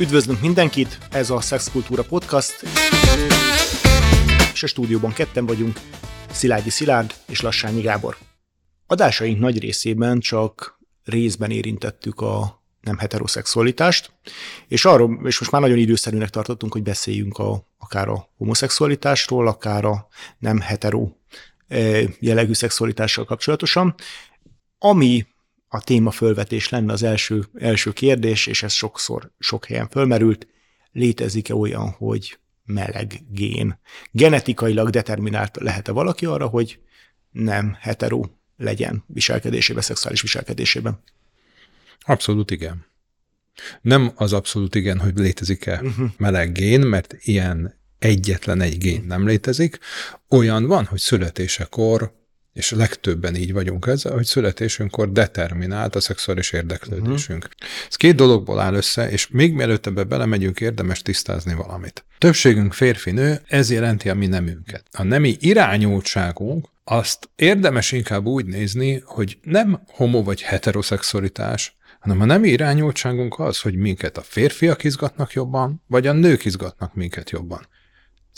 Üdvözlünk mindenkit, ez a Szexkultúra Podcast, és a stúdióban ketten vagyunk, Szilágyi Szilárd és Lassányi Gábor. Adásaink nagy részében csak részben érintettük a nem heteroszexualitást, és arról, és most már nagyon időszerűnek tartottunk, hogy beszéljünk a, akár a homoszexualitásról, akár a nem hetero eh, jellegű szexualitással kapcsolatosan. Ami a téma fölvetés lenne az első, első kérdés, és ez sokszor sok helyen fölmerült, létezik-e olyan, hogy meleg gén? Genetikailag determinált lehet-e valaki arra, hogy nem hetero legyen viselkedésében, szexuális viselkedésében? Abszolút igen. Nem az abszolút igen, hogy létezik-e uh-huh. meleg gén, mert ilyen egyetlen egy gén nem létezik. Olyan van, hogy születésekor és legtöbben így vagyunk ezzel, hogy születésünkkor determinált a szexuális érdeklődésünk. Uh-huh. Ez két dologból áll össze, és még mielőtt ebbe belemegyünk, érdemes tisztázni valamit. Többségünk férfi-nő, ez jelenti a mi nemünket. A nemi irányultságunk azt érdemes inkább úgy nézni, hogy nem homo vagy heteroszexualitás, hanem a nemi irányultságunk az, hogy minket a férfiak izgatnak jobban, vagy a nők izgatnak minket jobban.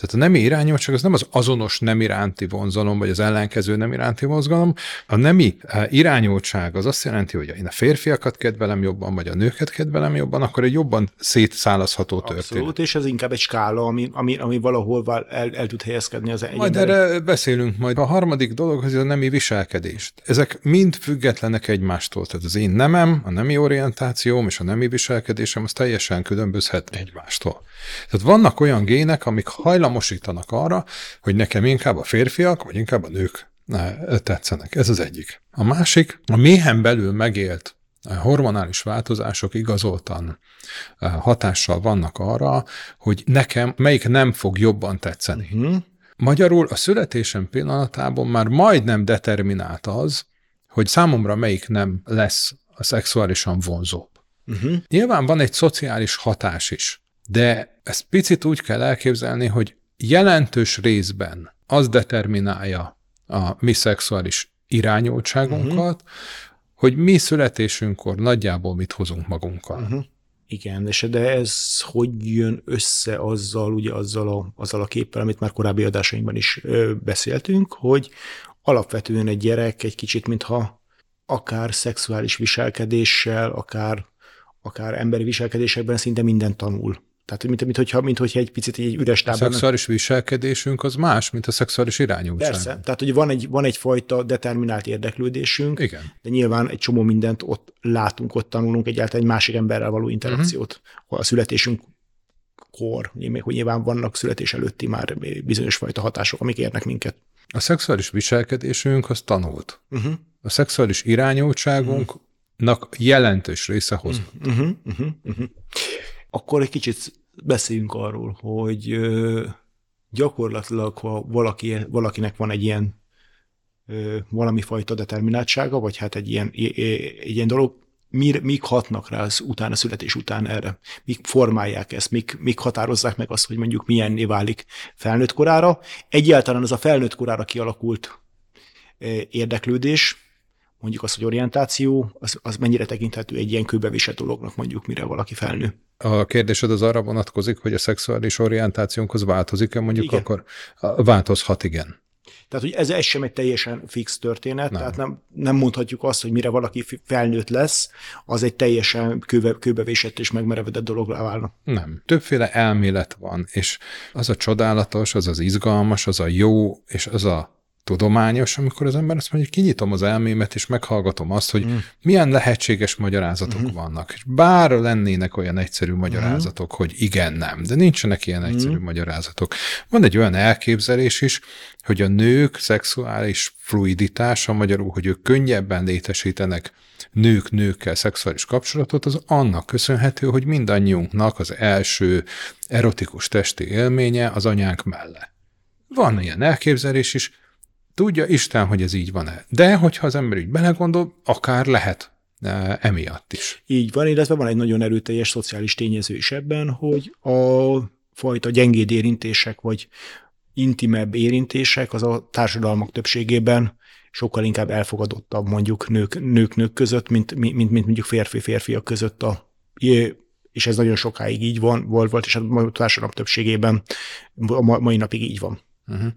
Tehát a nemi irányultság az nem az azonos nem iránti vonzalom, vagy az ellenkező nem iránti mozgalom. A nemi eh, irányultság az azt jelenti, hogy én a férfiakat kedvelem jobban, vagy a nőket kedvelem jobban, akkor egy jobban szétszálazható történet. Abszolút, és ez inkább egy skála, ami, ami, ami valahol el, el tud helyezkedni az egy Majd erre beszélünk majd. A harmadik dolog az a nemi viselkedést. Ezek mind függetlenek egymástól. Tehát az én nemem, a nemi orientációm és a nemi viselkedésem az teljesen különbözhet egymástól. Tehát vannak olyan gének, amik hajlamosítanak arra, hogy nekem inkább a férfiak, vagy inkább a nők tetszenek. Ez az egyik. A másik, a méhen belül megélt hormonális változások igazoltan hatással vannak arra, hogy nekem melyik nem fog jobban tetszeni. Uh-huh. Magyarul a születésem pillanatában már majdnem determinált az, hogy számomra melyik nem lesz a szexuálisan vonzóbb. Uh-huh. Nyilván van egy szociális hatás is. De ezt picit úgy kell elképzelni, hogy jelentős részben az determinálja a mi szexuális irányultságunkat, uh-huh. hogy mi születésünkkor nagyjából mit hozunk magunkkal. Uh-huh. Igen, és de ez hogy jön össze azzal, ugye azzal a, azzal a képpel, amit már korábbi adásainkban is ö, beszéltünk, hogy alapvetően egy gyerek egy kicsit, mintha akár szexuális viselkedéssel, akár, akár emberi viselkedésekben szinte minden tanul. Tehát, mint, mint, hogyha, mint hogyha egy picit egy üres táblán... A szexuális viselkedésünk az más, mint a szexuális irányultság. Persze. Tehát, hogy van, egy, van egyfajta determinált érdeklődésünk, Igen. de nyilván egy csomó mindent ott látunk, ott tanulunk egyáltalán egy másik emberrel való interakciót. Uh-huh. A születésünk kor, hogy nyilván vannak születés előtti már bizonyos fajta hatások, amik érnek minket. A szexuális viselkedésünk az tanult. Uh-huh. A szexuális irányultságunknak uh-huh. jelentős része hozott. Uh-huh. Uh-huh. Uh-huh. Akkor egy kicsit beszéljünk arról, hogy gyakorlatilag, ha valaki, valakinek van egy ilyen valami fajta determináltsága, vagy hát egy ilyen, egy ilyen dolog, mir, mik hatnak rá az utána, születés után erre? Mik formálják ezt? Mik, mik határozzák meg azt, hogy mondjuk milyenné válik felnőtt korára? Egyáltalán az a felnőtt korára kialakult érdeklődés, mondjuk az, hogy orientáció, az, az mennyire tekinthető egy ilyen kőbevisett dolognak mondjuk, mire valaki felnő. A kérdésed az arra vonatkozik, hogy a szexuális orientációnkhoz változik-e, mondjuk igen. akkor változhat, igen. Tehát, hogy ez, ez sem egy teljesen fix történet, nem. tehát nem, nem mondhatjuk azt, hogy mire valaki felnőtt lesz, az egy teljesen kőbe, kőbevésett és megmerevedett dologra válna. Nem. Többféle elmélet van, és az a csodálatos, az az izgalmas, az a jó, és az a tudományos, amikor az ember azt mondja, hogy kinyitom az elmémet, és meghallgatom azt, hogy mm. milyen lehetséges magyarázatok mm. vannak. És bár lennének olyan egyszerű magyarázatok, mm. hogy igen, nem, de nincsenek ilyen egyszerű mm. magyarázatok. Van egy olyan elképzelés is, hogy a nők szexuális fluiditása, magyarul, hogy ők könnyebben létesítenek nők nőkkel szexuális kapcsolatot, az annak köszönhető, hogy mindannyiunknak az első erotikus testi élménye az anyánk mellett. Van ilyen elképzelés is, Tudja Isten, hogy ez így van-e. De hogyha az ember így belegondol, akár lehet e, emiatt is. Így van, illetve van egy nagyon erőteljes szociális tényező is ebben, hogy a fajta gyengéd érintések, vagy intimebb érintések az a társadalmak többségében sokkal inkább elfogadottabb mondjuk nők, nők, nők között, mint, mint, mint mondjuk férfi-férfiak között a és ez nagyon sokáig így van, volt, volt és a társadalom többségében a mai napig így van. Uh-huh.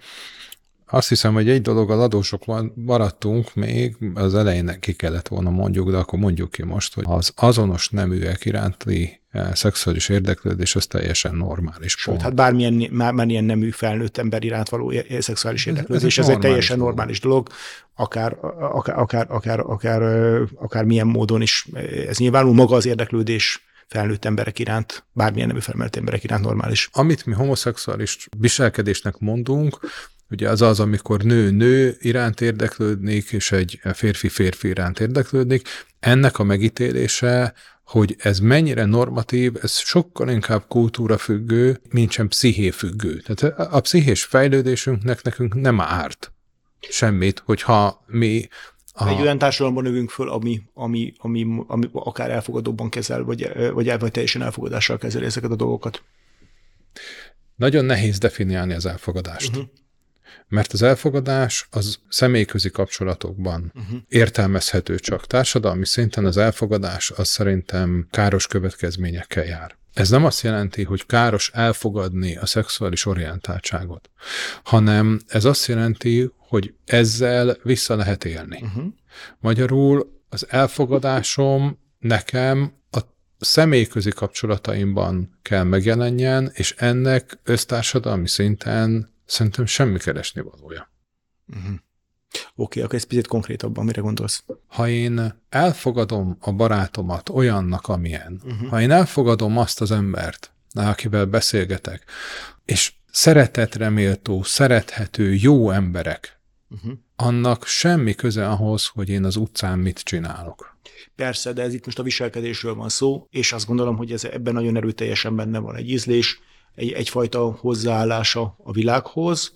Azt hiszem, hogy egy dologgal adósok maradtunk még, az elején ki kellett volna mondjuk, de akkor mondjuk ki most, hogy az azonos neműek iránti eh, szexuális érdeklődés az teljesen normális. Sőt, pont. hát bármilyen, bármilyen nemű felnőtt ember iránt való szexuális érdeklődés, ez, ez, ez egy teljesen dolog. normális dolog, akár, akár, akár, akár, akár, akár milyen módon is. Ez nyilvánul maga az érdeklődés felnőtt emberek iránt, bármilyen nemű felnőtt emberek iránt normális. Amit mi homoszexuális viselkedésnek mondunk, Ugye az az, amikor nő-nő iránt érdeklődnék, és egy férfi-férfi iránt érdeklődnék. Ennek a megítélése, hogy ez mennyire normatív, ez sokkal inkább kultúra függő, mint sem psziché függő. Tehát a pszichés fejlődésünknek nekünk nem árt semmit, hogyha mi a... Egy olyan társadalomban növünk föl, ami, ami, ami, ami akár elfogadóban kezel, vagy, vagy, vagy teljesen elfogadással kezeli ezeket a dolgokat. Nagyon nehéz definiálni az elfogadást. Uh-huh. Mert az elfogadás az személyközi kapcsolatokban uh-huh. értelmezhető csak. Társadalmi szinten az elfogadás az szerintem káros következményekkel jár. Ez nem azt jelenti, hogy káros elfogadni a szexuális orientáltságot, hanem ez azt jelenti, hogy ezzel vissza lehet élni. Uh-huh. Magyarul az elfogadásom nekem a személyközi kapcsolataimban kell megjelenjen, és ennek össztársadalmi szinten Szerintem semmi keresni valója. Uh-huh. Oké, okay, akkor ez picit konkrétabban, mire gondolsz? Ha én elfogadom a barátomat olyannak, amilyen, uh-huh. ha én elfogadom azt az embert, akivel beszélgetek, és szeretetre méltó, szerethető, jó emberek, uh-huh. annak semmi köze ahhoz, hogy én az utcán mit csinálok. Persze, de ez itt most a viselkedésről van szó, és azt gondolom, hogy ez ebben nagyon erőteljesen benne van egy ízlés, egy, egyfajta hozzáállása a világhoz.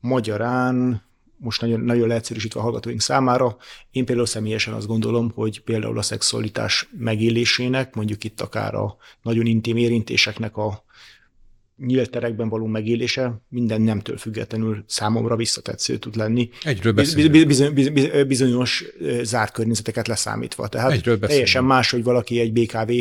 Magyarán, most nagyon, nagyon leegyszerűsítve a hallgatóink számára, én például személyesen azt gondolom, hogy például a szexualitás megélésének, mondjuk itt akár a nagyon intim érintéseknek a nyílt terekben való megélése minden nemtől függetlenül számomra visszatetsző tud lenni. Egyről beszélünk. Bizony, bizony, bizonyos zárt környezeteket leszámítva. Tehát Egyről teljesen más, hogy valaki egy BKV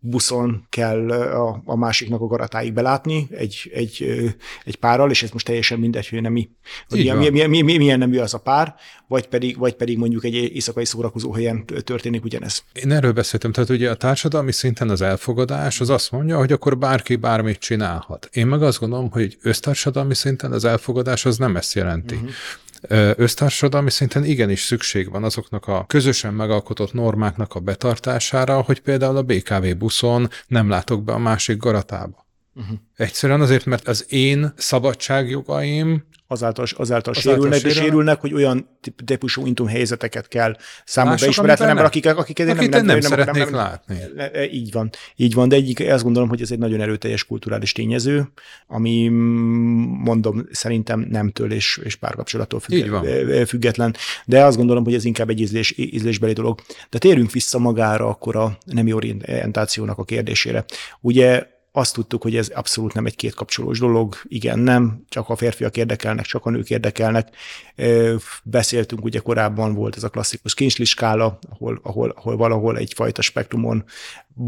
buszon kell a, a másiknak a garatáig belátni egy, egy, egy párral, és ez most teljesen mindegy, hogy nem mi, hogy milyen, milyen, milyen, milyen nemű az a pár, vagy pedig, vagy pedig mondjuk egy éjszakai szórakozó helyen történik ugyanez. Én erről beszéltem, tehát ugye a társadalmi szinten az elfogadás az azt mondja, hogy akkor bárki bármit csinálhat. Én meg azt gondolom, hogy össztársadalmi szinten az elfogadás az nem ezt jelenti. Uh-huh össztársadalmi szinten igenis szükség van azoknak a közösen megalkotott normáknak a betartására, hogy például a BKV buszon nem látok be a másik garatába. Uh-huh. Egyszerűen azért, mert az én szabadságjogaim azáltal, azáltal, azáltal sérülnek, sérül. de sérülnek, hogy olyan típusú intum helyzeteket kell számomra beismeretlen ember, akik, akik nem, nem, nem, nem szeretnék nem, látni. E, így van, így van, de egyik, azt gondolom, hogy ez egy nagyon erőteljes kulturális tényező, ami mondom, szerintem nemtől és, és párkapcsolattól független, független, de azt gondolom, hogy ez inkább egy ízlés, ízlésbeli dolog. De térjünk vissza magára akkor a nemi orientációnak a kérdésére. Ugye azt tudtuk, hogy ez abszolút nem egy kétkapcsolós dolog, igen, nem, csak a férfiak érdekelnek, csak a nők érdekelnek. Beszéltünk, ugye korábban volt ez a klasszikus kincsliskála, ahol, ahol, ahol valahol egyfajta spektrumon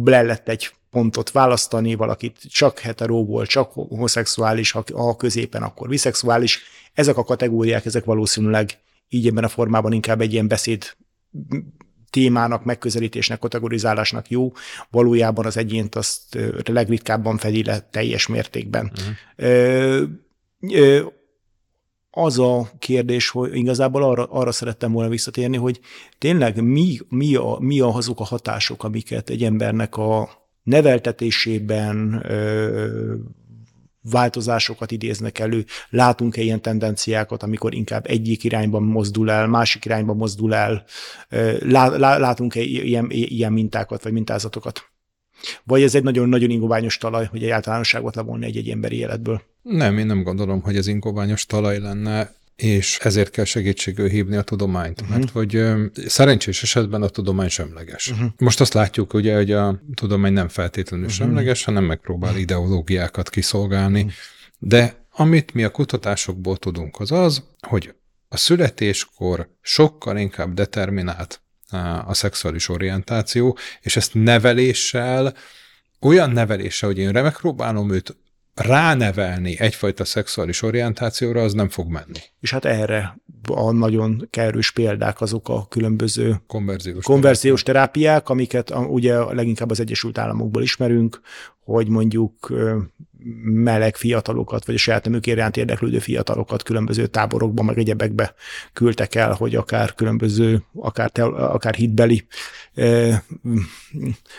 le lett egy pontot választani, valakit csak heteróból, csak homoszexuális, ha, ha középen, akkor biszexuális. Ezek a kategóriák, ezek valószínűleg így ebben a formában inkább egy ilyen beszéd témának, megközelítésnek, kategorizálásnak jó, valójában az egyént azt legritkábban fedi le teljes mértékben. Uh-huh. Az a kérdés, hogy igazából arra, arra szerettem volna visszatérni, hogy tényleg mi, mi, a, mi a, azok a hatások, amiket egy embernek a neveltetésében, változásokat idéznek elő. Látunk-e ilyen tendenciákat, amikor inkább egyik irányban mozdul el, másik irányban mozdul el? Látunk-e ilyen, ilyen mintákat vagy mintázatokat? Vagy ez egy nagyon-nagyon ingoványos talaj, hogy egy általánosságot levonni egy-egy emberi életből? Nem, én nem gondolom, hogy ez ingoványos talaj lenne és ezért kell segítségül hívni a tudományt, uh-huh. mert hogy szerencsés esetben a tudomány semleges. Uh-huh. Most azt látjuk ugye, hogy a tudomány nem feltétlenül uh-huh. semleges, hanem megpróbál ideológiákat kiszolgálni, uh-huh. de amit mi a kutatásokból tudunk, az az, hogy a születéskor sokkal inkább determinált a szexuális orientáció, és ezt neveléssel olyan nevelése, hogy én megpróbálom őt ránevelni egyfajta szexuális orientációra, az nem fog menni. És hát erre a nagyon kerős példák azok a különböző konverziós, konverziós terápiák, amiket ugye leginkább az Egyesült Államokból ismerünk, hogy mondjuk meleg fiatalokat, vagy a saját nemük iránt érdeklődő fiatalokat különböző táborokba, meg egyebekbe küldtek el, hogy akár különböző, akár, te, akár hitbeli e,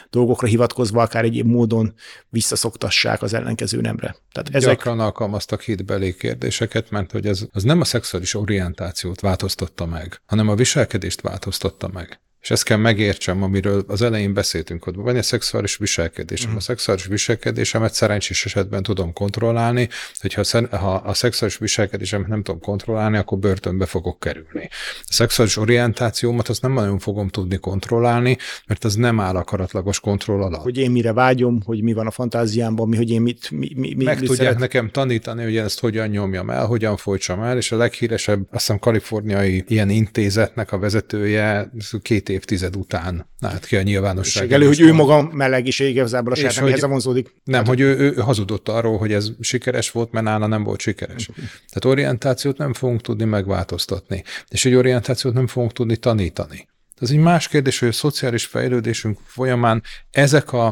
dolgokra hivatkozva, akár egyéb módon visszaszoktassák az ellenkező nemre. Tehát ezek... Gyakran alkalmaztak hitbeli kérdéseket, mert hogy ez az nem a szexuális orientációt változtatta meg, hanem a viselkedést változtatta meg. És ezt kell megértsem, amiről az elején beszéltünk, hogy van egy szexuális viselkedésem. Uh-huh. A szexuális viselkedésemet szerencsés esetben tudom kontrollálni, hogyha ha a szexuális viselkedésemet nem tudom kontrollálni, akkor börtönbe fogok kerülni. A szexuális orientációmat azt nem nagyon fogom tudni kontrollálni, mert az nem áll akaratlagos kontroll alatt. Hogy én mire vágyom, hogy mi van a fantáziámban, mi, hogy én mit, mi, mi, mi Meg mi tudják szeret... nekem tanítani, hogy ezt hogyan nyomjam el, hogyan folytsam el, és a leghíresebb, azt hiszem, kaliforniai ilyen intézetnek a vezetője két évtized után állt ki a nyilvánosság. elő, hogy ő maga meleg is igazából a saját nehéz vonzódik. Nem, hogy ő, ő, hazudott arról, hogy ez sikeres volt, mert nála nem volt sikeres. Tehát orientációt nem fogunk tudni megváltoztatni, és egy orientációt nem fogunk tudni tanítani. Ez egy más kérdés, hogy a szociális fejlődésünk folyamán ezek a,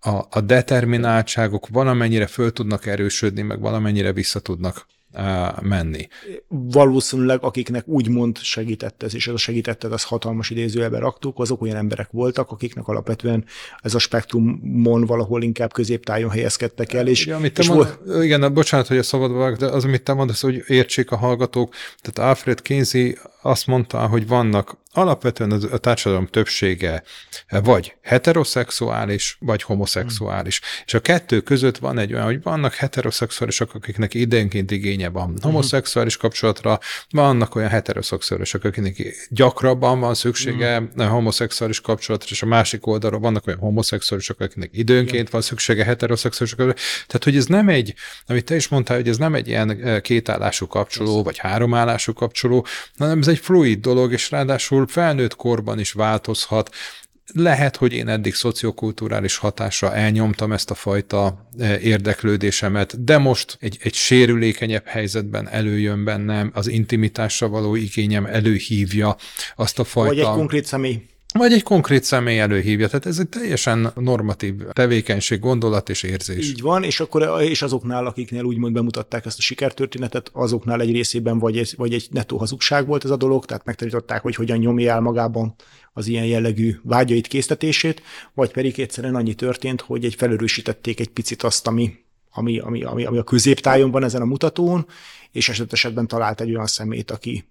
a, a determináltságok valamennyire föl tudnak erősödni, meg valamennyire vissza tudnak menni. Valószínűleg akiknek úgymond segített ez, és ez a segítetted, az hatalmas idézőjelben raktuk, azok olyan emberek voltak, akiknek alapvetően ez a spektrumon valahol inkább középtájon helyezkedtek el. És, igen, amit és mond, volt... igen, bocsánat, hogy a szabad de az, amit te mondasz, hogy értsék a hallgatók, tehát Alfred Kinsey azt mondta, hogy vannak alapvetően a társadalom többsége vagy heteroszexuális, vagy homoszexuális. Hmm. És a kettő között van egy olyan, hogy vannak heteroszexuálisok, akiknek időnként igénye van hmm. homoszexuális kapcsolatra, vannak olyan heteroszexuálisok, akiknek gyakrabban van szüksége hmm. homoszexuális kapcsolatra, és a másik oldalról vannak olyan homoszexuálisok, akiknek időnként Igen. van szüksége heteroszexuális Tehát, hogy ez nem egy, amit te is mondtál, hogy ez nem egy ilyen eh, kétállású kapcsoló, vagy háromállású kapcsoló, hanem ez egy fluid dolog, és ráadásul felnőtt korban is változhat. Lehet, hogy én eddig szociokulturális hatásra elnyomtam ezt a fajta e, érdeklődésemet, de most egy, egy sérülékenyebb helyzetben előjön bennem, az intimitásra való igényem előhívja azt a fajta... Vagy egy konkrét személy. Vagy egy konkrét személy előhívja. Tehát ez egy teljesen normatív tevékenység, gondolat és érzés. Így van, és akkor és azoknál, akiknél úgymond bemutatták ezt a sikertörténetet, azoknál egy részében vagy, egy, vagy egy netó hazugság volt ez a dolog, tehát megtanították, hogy hogyan nyomja el magában az ilyen jellegű vágyait, késztetését, vagy pedig egyszerűen annyi történt, hogy egy felerősítették egy picit azt, ami, ami, ami, ami, ami a középtájon van ezen a mutatón, és eset esetben talált egy olyan szemét, aki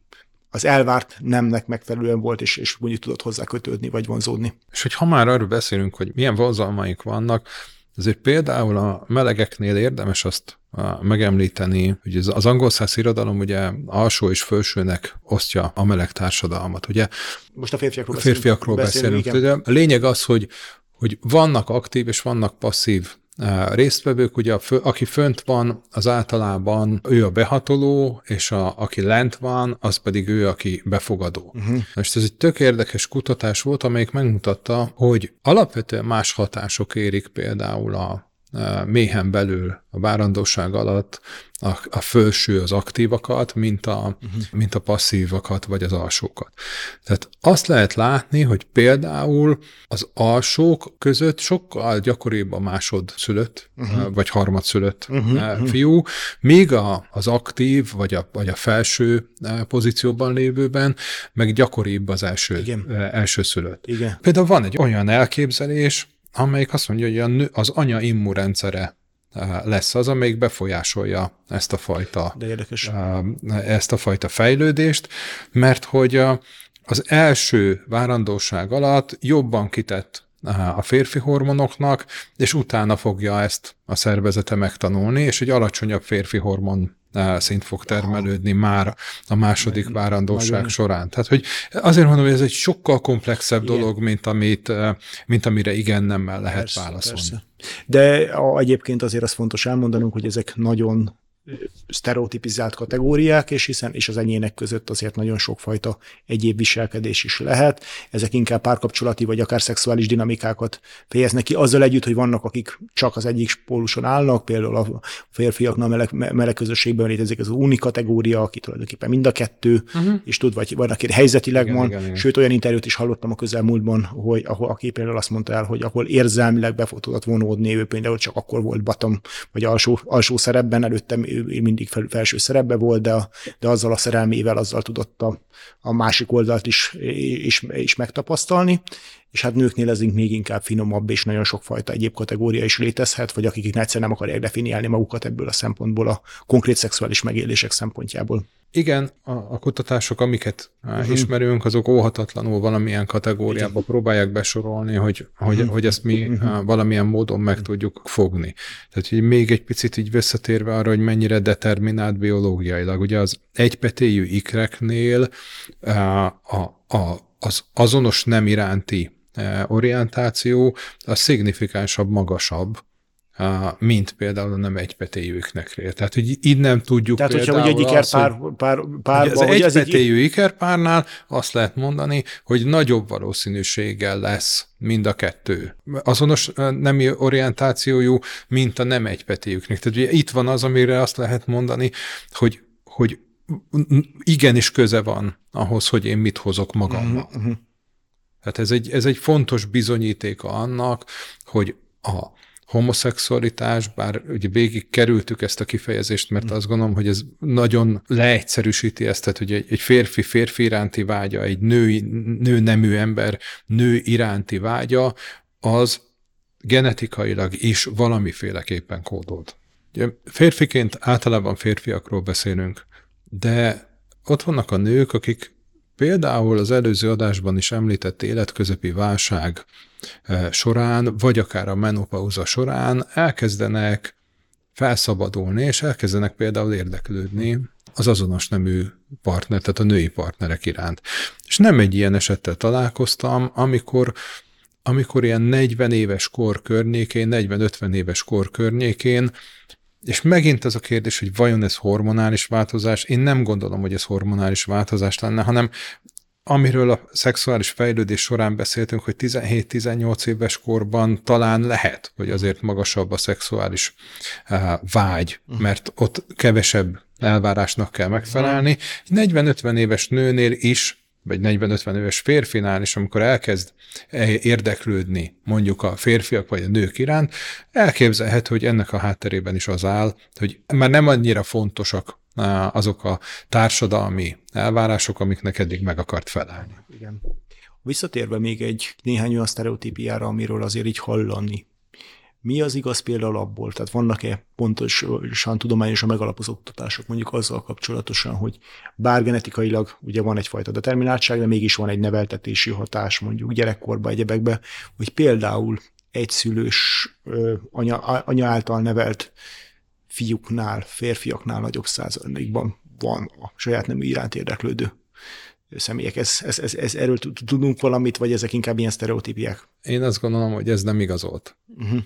az elvárt nemnek megfelelően volt, és, és mondjuk tudott hozzá kötődni, vagy vonzódni. És hogy ha már arról beszélünk, hogy milyen vonzalmaink vannak, azért például a melegeknél érdemes azt megemlíteni, hogy az angol száz irodalom ugye alsó és felsőnek osztja a meleg társadalmat. Ugye Most a férfiakról, férfiakról beszélünk. beszélünk. Ugye a lényeg az, hogy hogy vannak aktív és vannak passzív résztvevők, ugye aki fönt van, az általában ő a behatoló, és a, aki lent van, az pedig ő, aki befogadó. Uh-huh. Most ez egy tök érdekes kutatás volt, amelyik megmutatta, hogy alapvetően más hatások érik például a méhen belül a várandóság alatt a, a felső az aktívakat, mint a, uh-huh. mint a passzívakat, vagy az alsókat. Tehát azt lehet látni, hogy például az alsók között sokkal gyakoribb a másodszülött, uh-huh. vagy harmadszülött uh-huh. fiú, míg a, az aktív, vagy a, vagy a felső pozícióban lévőben, meg gyakoribb az első, Igen. első szülött. Igen. Például van egy olyan elképzelés, amelyik azt mondja, hogy a nő, az anya immunrendszere eh, lesz az, amelyik befolyásolja ezt a fajta, De érdekes. Eh, ezt a fajta fejlődést, mert hogy az első várandóság alatt jobban kitett eh, a férfi hormonoknak, és utána fogja ezt a szervezete megtanulni, és egy alacsonyabb férfi hormon szint fog termelődni már a második várandóság során. Tehát, hogy azért mondom, hogy ez egy sokkal komplexebb igen. dolog, mint, amit, mint amire igen nemmel lehet persze, válaszolni. Persze. De a, egyébként azért az fontos elmondanunk, hogy ezek nagyon sztereotipizált kategóriák, és hiszen és az enyének között azért nagyon sokfajta egyéb viselkedés is lehet. Ezek inkább párkapcsolati vagy akár szexuális dinamikákat fejeznek ki, azzal együtt, hogy vannak, akik csak az egyik póluson állnak, például a férfiaknál meleg, meleg közösségben létezik az uni kategória, aki tulajdonképpen mind a kettő, uh-huh. és tud, vagy van, aki helyzetileg igen, van, igen, igen. sőt olyan interjút is hallottam a közelmúltban, hogy ahol, aki például azt mondta el, hogy ahol érzelmileg be tudott vonódni, ő például csak akkor volt batom, vagy alsó, alsó szerepben, előtte mindig fel, felső szerepbe volt, de, de azzal a szerelmével, azzal tudott a, a másik oldalt is, is, is megtapasztalni, és hát nőknél ez még inkább finomabb, és nagyon sokfajta egyéb kategória is létezhet, vagy akik egyszer nem akarják definiálni magukat ebből a szempontból, a konkrét szexuális megélések szempontjából. Igen, a, a kutatások, amiket uh-huh. ismerünk, azok óhatatlanul valamilyen kategóriába Igen. próbálják besorolni, hogy, hogy, uh-huh. hogy ezt mi uh-huh. valamilyen módon meg uh-huh. tudjuk fogni. Tehát hogy még egy picit így visszatérve arra, hogy mennyire determinált biológiailag. Ugye az egypetéjű ikreknél a, a, a, az azonos nem iránti orientáció a szignifikánsabb, magasabb, mint például a nem egypetéjűknek. Tehát, hogy így nem tudjuk Tehát, hogyha ugye egy ikerpár, pár, pár, párba, az egypetéjű egy... ikerpárnál azt lehet mondani, hogy nagyobb valószínűséggel lesz mind a kettő. Azonos nemi orientációjú, mint a nem egypetéjüknek. Tehát ugye itt van az, amire azt lehet mondani, hogy, hogy igenis köze van ahhoz, hogy én mit hozok magammal. Uh-huh. Tehát ez egy, ez egy fontos bizonyítéka annak, hogy a homoszexualitás, bár ugye végig kerültük ezt a kifejezést, mert azt gondolom, hogy ez nagyon leegyszerűsíti ezt, tehát hogy egy, férfi férfi iránti vágya, egy nő, nő nemű ember nő iránti vágya, az genetikailag is valamiféleképpen kódolt. Ugye férfiként általában férfiakról beszélünk, de ott vannak a nők, akik például az előző adásban is említett életközepi válság eh, során, vagy akár a menopauza során elkezdenek felszabadulni, és elkezdenek például érdeklődni az azonos nemű partner, tehát a női partnerek iránt. És nem egy ilyen esettel találkoztam, amikor amikor ilyen 40 éves kor környékén, 40-50 éves kor környékén és megint az a kérdés, hogy vajon ez hormonális változás? Én nem gondolom, hogy ez hormonális változás lenne, hanem amiről a szexuális fejlődés során beszéltünk, hogy 17-18 éves korban talán lehet, hogy azért magasabb a szexuális vágy, uh-huh. mert ott kevesebb elvárásnak kell megfelelni. 40-50 éves nőnél is vagy 40-50 éves férfinál is, amikor elkezd érdeklődni mondjuk a férfiak vagy a nők iránt, elképzelhető, hogy ennek a hátterében is az áll, hogy már nem annyira fontosak azok a társadalmi elvárások, amiknek eddig meg akart felelni. Igen. Visszatérve még egy néhány olyan sztereotípiára, amiről azért így hallani mi az igaz például abból? Tehát vannak-e pontosan tudományosan megalapozott kutatások mondjuk azzal kapcsolatosan, hogy bár genetikailag ugye van egyfajta determináltság, de mégis van egy neveltetési hatás mondjuk gyerekkorban, egyebekbe, hogy például egyszülős anya, anya által nevelt fiúknál, férfiaknál nagyobb százalékban van a saját nemű iránt érdeklődő személyek. Ez, ez, ez, ez, erről tudunk valamit, vagy ezek inkább ilyen sztereotípiák? Én azt gondolom, hogy ez nem igazolt. Uh-huh.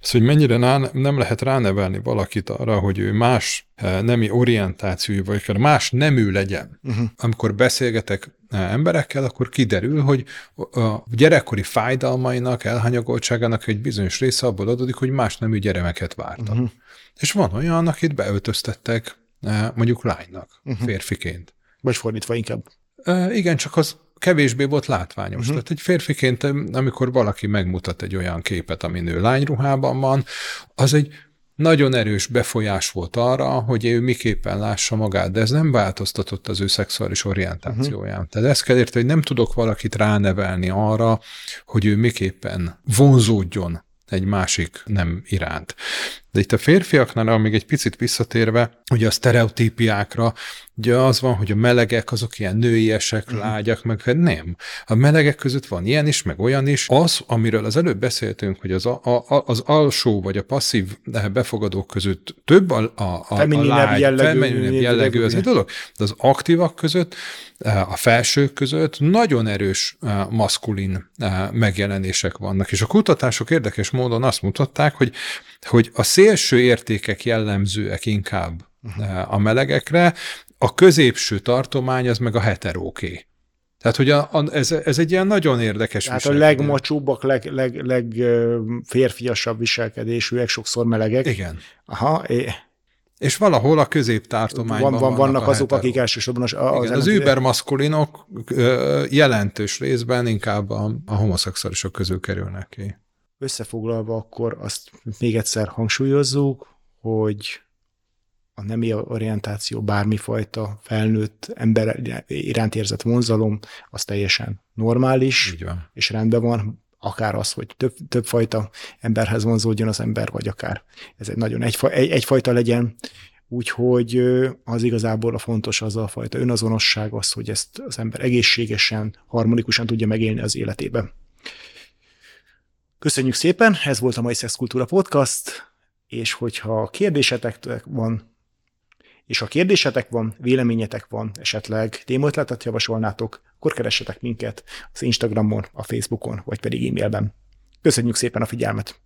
Ez, hogy mennyire ná, nem lehet ránevelni valakit arra, hogy ő más eh, nemi orientációjú, vagy akár más nemű legyen. Uh-huh. Amikor beszélgetek eh, emberekkel, akkor kiderül, hogy a gyerekkori fájdalmainak, elhanyagoltságának egy bizonyos része abból adódik, hogy más nemű gyermeket vártak. Uh-huh. És van olyan, akit beöltöztettek eh, mondjuk lánynak, uh-huh. férfiként. Vagy fordítva inkább. Igen, csak az kevésbé volt látványos. Uh-huh. Tehát egy férfiként, amikor valaki megmutat egy olyan képet, ami nő lányruhában van, az egy nagyon erős befolyás volt arra, hogy ő miképpen lássa magát, de ez nem változtatott az ő szexuális orientációján. Uh-huh. Tehát ezt kell érteni, hogy nem tudok valakit ránevelni arra, hogy ő miképpen vonzódjon egy másik nem iránt. De itt a férfiaknál, még egy picit visszatérve, ugye a sztereotípiákra, ugye az van, hogy a melegek azok ilyen nőiesek, uh-huh. lágyak, meg hát nem. A melegek között van ilyen is, meg olyan is. Az, amiről az előbb beszéltünk, hogy az, a, a, az alsó vagy a passzív befogadók között több a, a, a, a lágy, jellegű, jellegű az egy dolog, de az aktívak között, a felsők között nagyon erős maszkulin megjelenések vannak. És a kutatások érdekes módon azt mutatták, hogy hogy a szélső értékek jellemzőek inkább a melegekre, a középső tartomány az meg a heteróké. Tehát, hogy a, a, ez, ez egy ilyen nagyon érdekes Tehát a legmacsúbbak, leg, leg, leg férfiasabb viselkedésűek, sokszor melegek. Igen. Aha, é. És valahol a középtartományban van, van, vannak, vannak azok, heteró. akik elsősorban az, az, Igen, az übermaszkulinok jelentős részben inkább a, a homoszexuálisok közül kerülnek ki. Összefoglalva akkor azt még egyszer hangsúlyozzuk, hogy a nemi orientáció, bármifajta felnőtt ember iránt érzett vonzalom, az teljesen normális, és rendben van, akár az, hogy több, többfajta emberhez vonzódjon az ember, vagy akár ez egy nagyon egyfa, egy, egyfajta legyen, úgyhogy az igazából a fontos az a fajta önazonosság, az, hogy ezt az ember egészségesen, harmonikusan tudja megélni az életében. Köszönjük szépen, ez volt a Mai Szexkultúra Podcast, és hogyha kérdésetek van, és ha kérdésetek van, véleményetek van, esetleg témaötletet javasolnátok, akkor keressetek minket az Instagramon, a Facebookon, vagy pedig e-mailben. Köszönjük szépen a figyelmet!